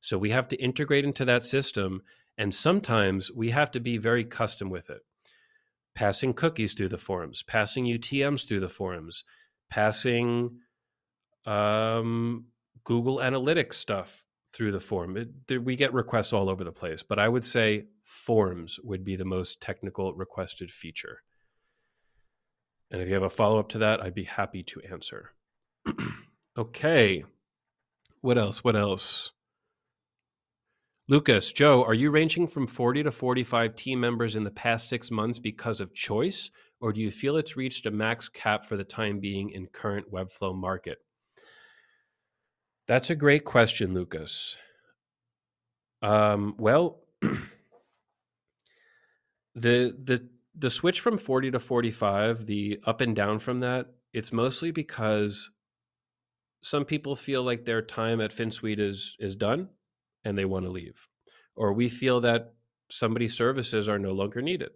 So we have to integrate into that system. And sometimes we have to be very custom with it. Passing cookies through the forums, passing UTMs through the forums, passing um, Google Analytics stuff through the form. It, we get requests all over the place, but I would say forms would be the most technical requested feature. And if you have a follow up to that, I'd be happy to answer. okay. What else? What else? Lucas, Joe, are you ranging from 40 to 45 team members in the past six months because of choice, or do you feel it's reached a max cap for the time being in current Webflow market? That's a great question, Lucas. Um, well, the the the switch from 40 to 45, the up and down from that, it's mostly because some people feel like their time at Finsweet is is done and they want to leave. Or we feel that somebody's services are no longer needed.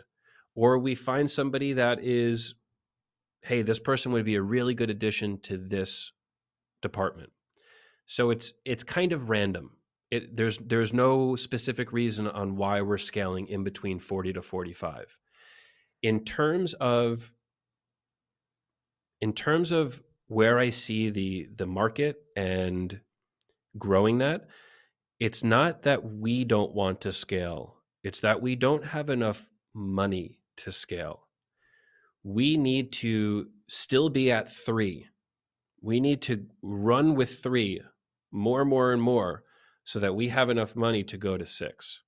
Or we find somebody that is hey, this person would be a really good addition to this department. So it's it's kind of random. It, there's there's no specific reason on why we're scaling in between 40 to 45. In terms of in terms of where I see the the market and growing that, it's not that we don't want to scale. It's that we don't have enough money to scale. We need to still be at 3. We need to run with 3 more, and more, and more so that we have enough money to go to six.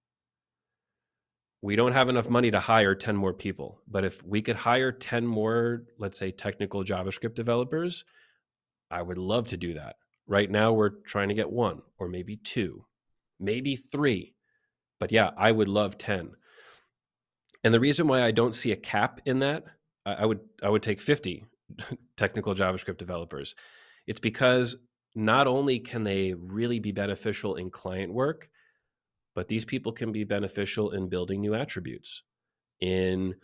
We don't have enough money to hire 10 more people, but if we could hire 10 more, let's say, technical JavaScript developers, I would love to do that. Right now, we're trying to get one or maybe two, maybe three. But yeah, I would love 10. And the reason why I don't see a cap in that, I would I would take 50 technical JavaScript developers. It's because not only can they really be beneficial in client work, but these people can be beneficial in building new attributes, in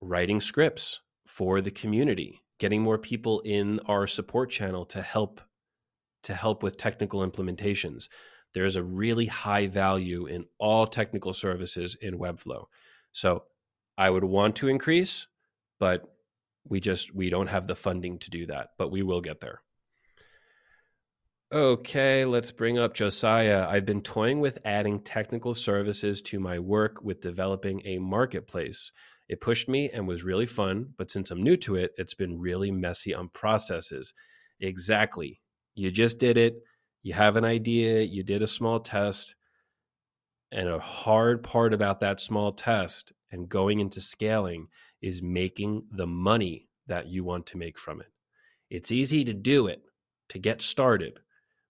writing scripts for the community, getting more people in our support channel to help to help with technical implementations. There's a really high value in all technical services in Webflow. So I would want to increase, but we just we don't have the funding to do that, but we will get there. Okay, let's bring up Josiah. I've been toying with adding technical services to my work with developing a marketplace. It pushed me and was really fun, but since I'm new to it, it's been really messy on processes. Exactly. You just did it. You have an idea, you did a small test. And a hard part about that small test and going into scaling is making the money that you want to make from it. It's easy to do it, to get started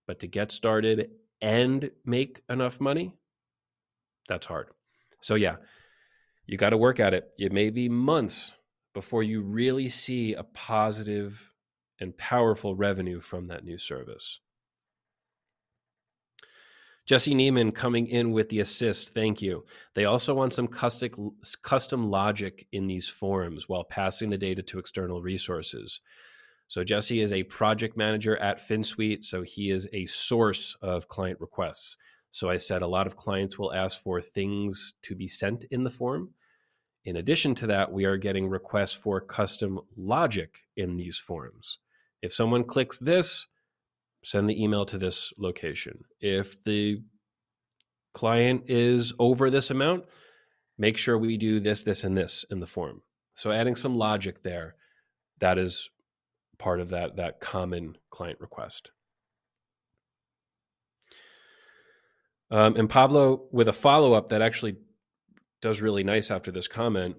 but to get started and make enough money, that's hard. So, yeah, you got to work at it. It may be months before you really see a positive and powerful revenue from that new service. Jesse Neiman coming in with the assist. Thank you. They also want some custom custom logic in these forms while passing the data to external resources. So Jesse is a project manager at Finsweet, so he is a source of client requests. So I said a lot of clients will ask for things to be sent in the form. In addition to that, we are getting requests for custom logic in these forms. If someone clicks this, send the email to this location. If the client is over this amount, make sure we do this, this, and this in the form. So adding some logic there, that is part of that that common client request. Um, and Pablo, with a follow up that actually does really nice after this comment,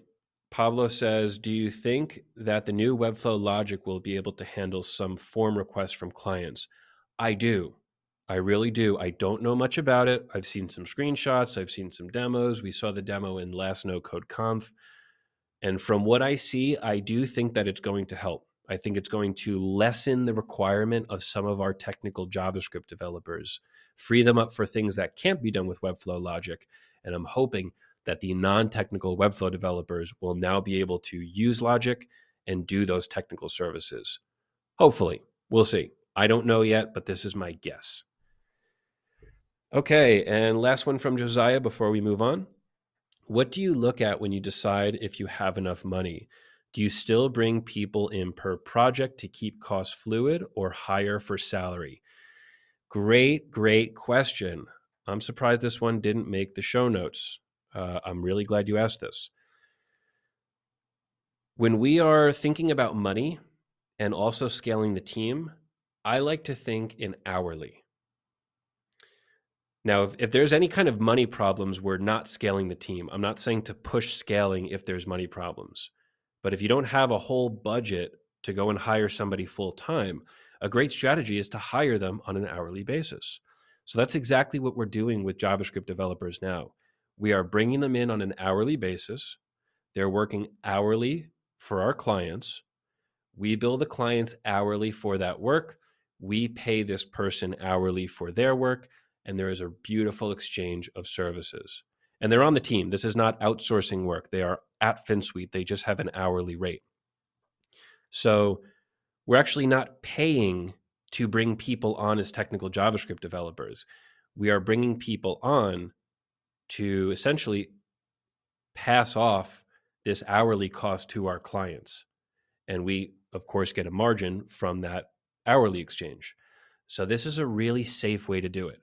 Pablo says, Do you think that the new Webflow logic will be able to handle some form requests from clients? I do. I really do. I don't know much about it. I've seen some screenshots, I've seen some demos. We saw the demo in last no code conf. And from what I see, I do think that it's going to help. I think it's going to lessen the requirement of some of our technical JavaScript developers, free them up for things that can't be done with Webflow logic. And I'm hoping that the non technical Webflow developers will now be able to use logic and do those technical services. Hopefully, we'll see. I don't know yet, but this is my guess. Okay, and last one from Josiah before we move on. What do you look at when you decide if you have enough money? Do you still bring people in per project to keep costs fluid or hire for salary? Great, great question. I'm surprised this one didn't make the show notes. Uh, I'm really glad you asked this. When we are thinking about money and also scaling the team, I like to think in hourly. Now, if, if there's any kind of money problems, we're not scaling the team. I'm not saying to push scaling if there's money problems. But if you don't have a whole budget to go and hire somebody full time, a great strategy is to hire them on an hourly basis. So that's exactly what we're doing with JavaScript developers now. We are bringing them in on an hourly basis. They're working hourly for our clients. We bill the clients hourly for that work. We pay this person hourly for their work and there is a beautiful exchange of services. And they're on the team. This is not outsourcing work. They are at Finsweet. They just have an hourly rate. So we're actually not paying to bring people on as technical JavaScript developers. We are bringing people on to essentially pass off this hourly cost to our clients. And we, of course, get a margin from that hourly exchange. So this is a really safe way to do it.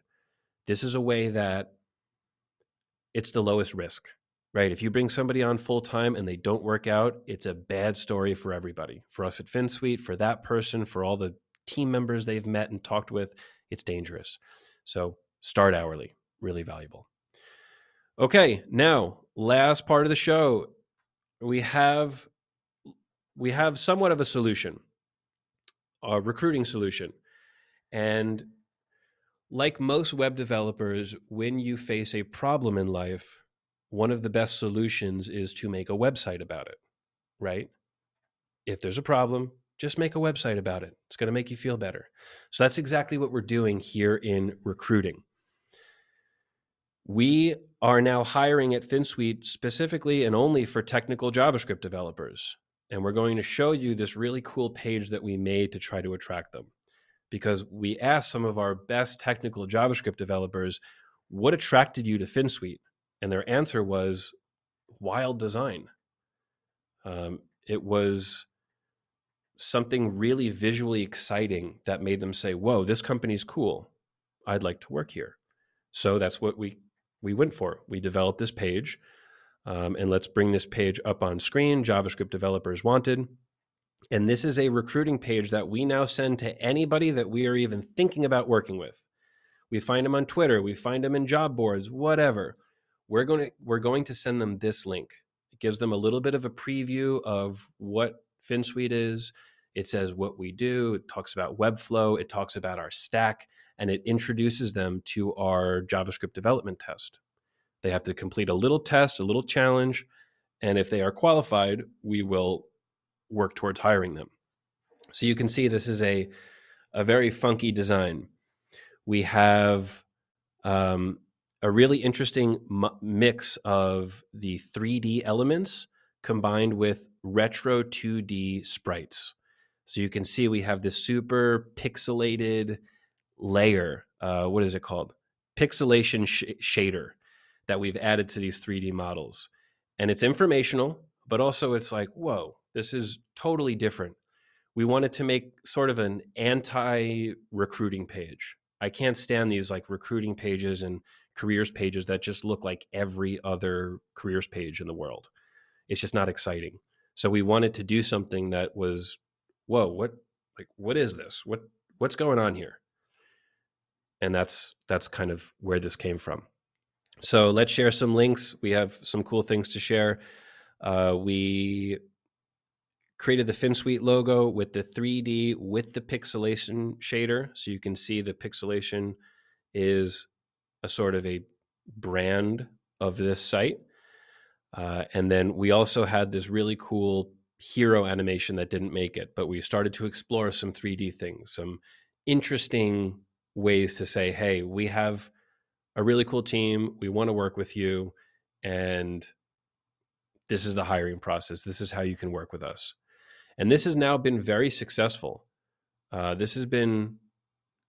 This is a way that it's the lowest risk, right? If you bring somebody on full time and they don't work out, it's a bad story for everybody. For us at Finsweet, for that person, for all the team members they've met and talked with, it's dangerous. So start hourly, really valuable. Okay, now last part of the show, we have we have somewhat of a solution, a recruiting solution. And like most web developers, when you face a problem in life, one of the best solutions is to make a website about it, right? If there's a problem, just make a website about it. It's going to make you feel better. So that's exactly what we're doing here in recruiting. We are now hiring at Finsweet specifically and only for technical JavaScript developers. And we're going to show you this really cool page that we made to try to attract them because we asked some of our best technical JavaScript developers, what attracted you to Finsweet? And their answer was wild design. Um, it was something really visually exciting that made them say, whoa, this company's cool. I'd like to work here. So that's what we, we went for. We developed this page. Um, and let's bring this page up on screen. JavaScript developers wanted. And this is a recruiting page that we now send to anybody that we are even thinking about working with. We find them on Twitter, we find them in job boards, whatever. We're going to we're going to send them this link. It gives them a little bit of a preview of what Finsweet is. It says what we do, it talks about Webflow, it talks about our stack, and it introduces them to our JavaScript development test. They have to complete a little test, a little challenge, and if they are qualified, we will work towards hiring them. So you can see this is a a very funky design. We have um, a really interesting m- mix of the 3D elements combined with retro 2D sprites. So you can see we have this super pixelated layer. Uh, what is it called? Pixelation sh- shader that we've added to these 3D models. And it's informational, but also it's like, whoa, this is totally different. We wanted to make sort of an anti recruiting page. I can't stand these like recruiting pages and careers pages that just look like every other careers page in the world. It's just not exciting. So we wanted to do something that was, whoa, what like what is this? What what's going on here? And that's that's kind of where this came from. So let's share some links. We have some cool things to share. Uh, we created the Finsweet logo with the 3D with the pixelation shader. So you can see the pixelation is a sort of a brand of this site. Uh, and then we also had this really cool hero animation that didn't make it, but we started to explore some 3D things, some interesting ways to say, hey, we have a really cool team. We want to work with you. And this is the hiring process. This is how you can work with us. And this has now been very successful. Uh, this has been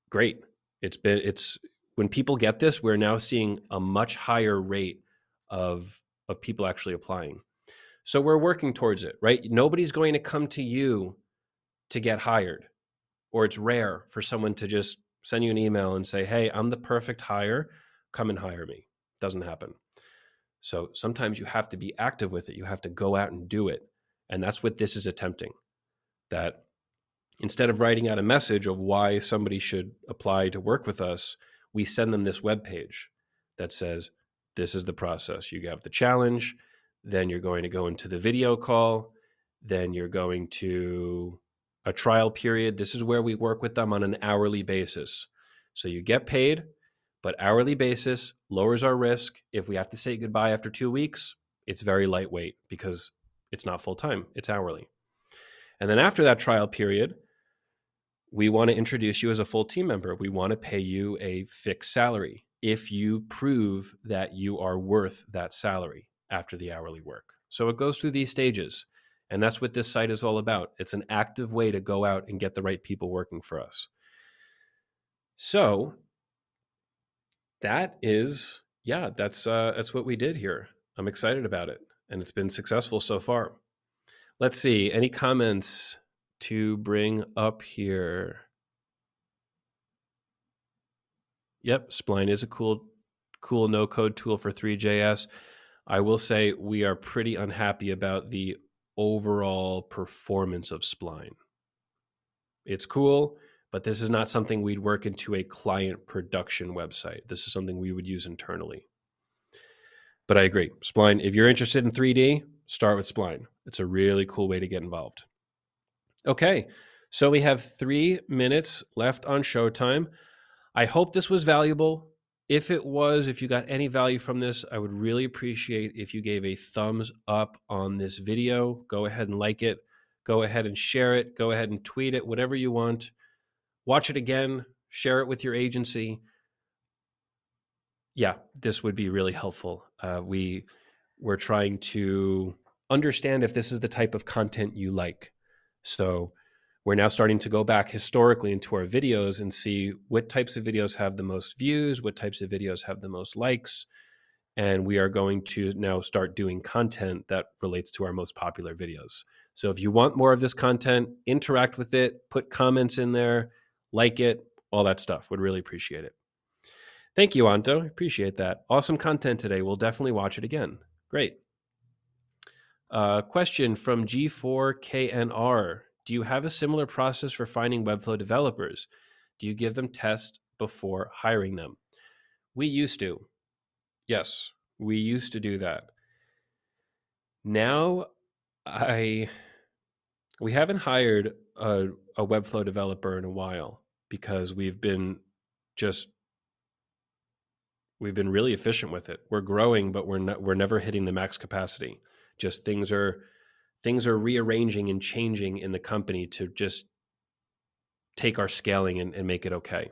great. It's been, it's, when people get this, we're now seeing a much higher rate of, of people actually applying. So we're working towards it, right? Nobody's going to come to you to get hired, or it's rare for someone to just send you an email and say, Hey, I'm the perfect hire. Come and hire me. Doesn't happen. So sometimes you have to be active with it. You have to go out and do it. And that's what this is attempting. That instead of writing out a message of why somebody should apply to work with us, we send them this web page that says, This is the process. You have the challenge, then you're going to go into the video call, then you're going to a trial period. This is where we work with them on an hourly basis. So you get paid, but hourly basis lowers our risk. If we have to say goodbye after two weeks, it's very lightweight because it's not full time, it's hourly. And then after that trial period, we want to introduce you as a full team member. We want to pay you a fixed salary if you prove that you are worth that salary after the hourly work. So it goes through these stages. And that's what this site is all about. It's an active way to go out and get the right people working for us. So that is, yeah, that's uh, that's what we did here. I'm excited about it, and it's been successful so far. Let's see. Any comments to bring up here? Yep, Spline is a cool, cool no code tool for 3js I will say we are pretty unhappy about the overall performance of Spline. It's cool, but this is not something we'd work into a client production website. This is something we would use internally. But I agree. Spline, if you're interested in 3D, start with Spline. It's a really cool way to get involved. Okay, so we have three minutes left on showtime. I hope this was valuable. If it was, if you got any value from this, I would really appreciate if you gave a thumbs up on this video. Go ahead and like it. Go ahead and share it. Go ahead and tweet it, whatever you want. Watch it again. Share it with your agency. Yeah, this would be really helpful. Uh, we we're trying to understand if this is the type of content you like. So we're now starting to go back historically into our videos and see what types of videos have the most views, what types of videos have the most likes. And we are going to now start doing content that relates to our most popular videos. So if you want more of this content, interact with it, put comments in there, like it, all that stuff. Would really appreciate it. Thank you, Anto. Appreciate that. Awesome content today. We'll definitely watch it again. Great. Uh, question from G4KNR Do you have a similar process for finding Webflow developers? Do you give them tests before hiring them? We used to. Yes, we used to do that. Now, I we haven't hired a, a Webflow developer in a while because we've been just we've been really efficient with it. We're growing, but we're not we're never hitting the max capacity. Just things are things are rearranging and changing in the company to just take our scaling and, and make it okay.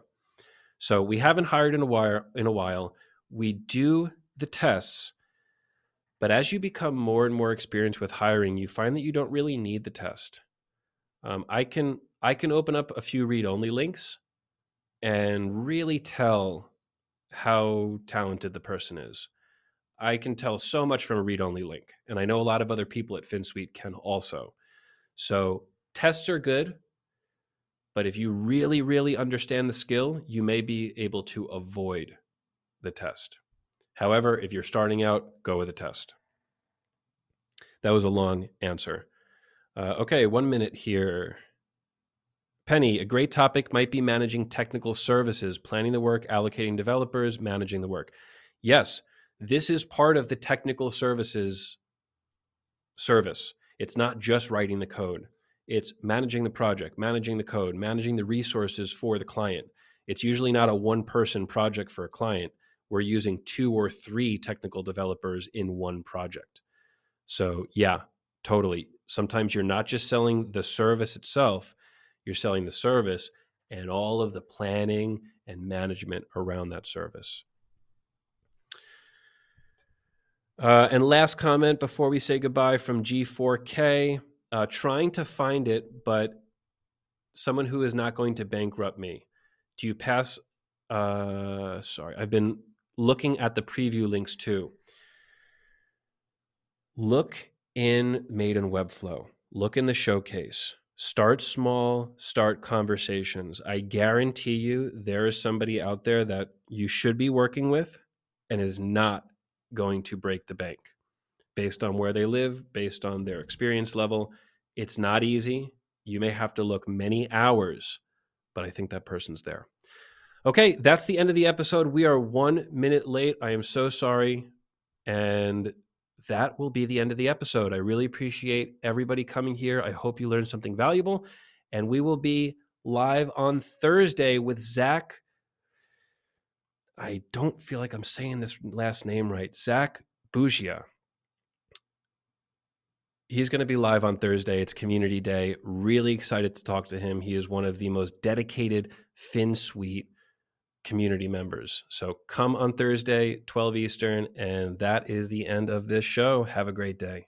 So we haven't hired in a while in a while. We do the tests, but as you become more and more experienced with hiring, you find that you don't really need the test. Um, I can I can open up a few read only links and really tell how talented the person is. I can tell so much from a read only link. And I know a lot of other people at Finsweet can also. So tests are good, but if you really, really understand the skill, you may be able to avoid the test. However, if you're starting out, go with a test. That was a long answer. Uh, okay, one minute here. Penny, a great topic might be managing technical services, planning the work, allocating developers, managing the work. Yes, this is part of the technical services service. It's not just writing the code, it's managing the project, managing the code, managing the resources for the client. It's usually not a one person project for a client. We're using two or three technical developers in one project. So, yeah, totally. Sometimes you're not just selling the service itself, you're selling the service and all of the planning and management around that service. Uh, and last comment before we say goodbye from G4K uh, trying to find it, but someone who is not going to bankrupt me. Do you pass? Uh, sorry, I've been looking at the preview links too. Look in Made in Webflow, look in the showcase. Start small, start conversations. I guarantee you there is somebody out there that you should be working with and is not going to break the bank based on where they live, based on their experience level. It's not easy. You may have to look many hours, but I think that person's there. Okay, that's the end of the episode. We are one minute late. I am so sorry. And that will be the end of the episode. I really appreciate everybody coming here. I hope you learned something valuable. And we will be live on Thursday with Zach I don't feel like I'm saying this last name right. Zach Bugia. He's going to be live on Thursday. It's Community Day. Really excited to talk to him. He is one of the most dedicated Finsweet community members. So come on Thursday, 12 Eastern, and that is the end of this show. Have a great day.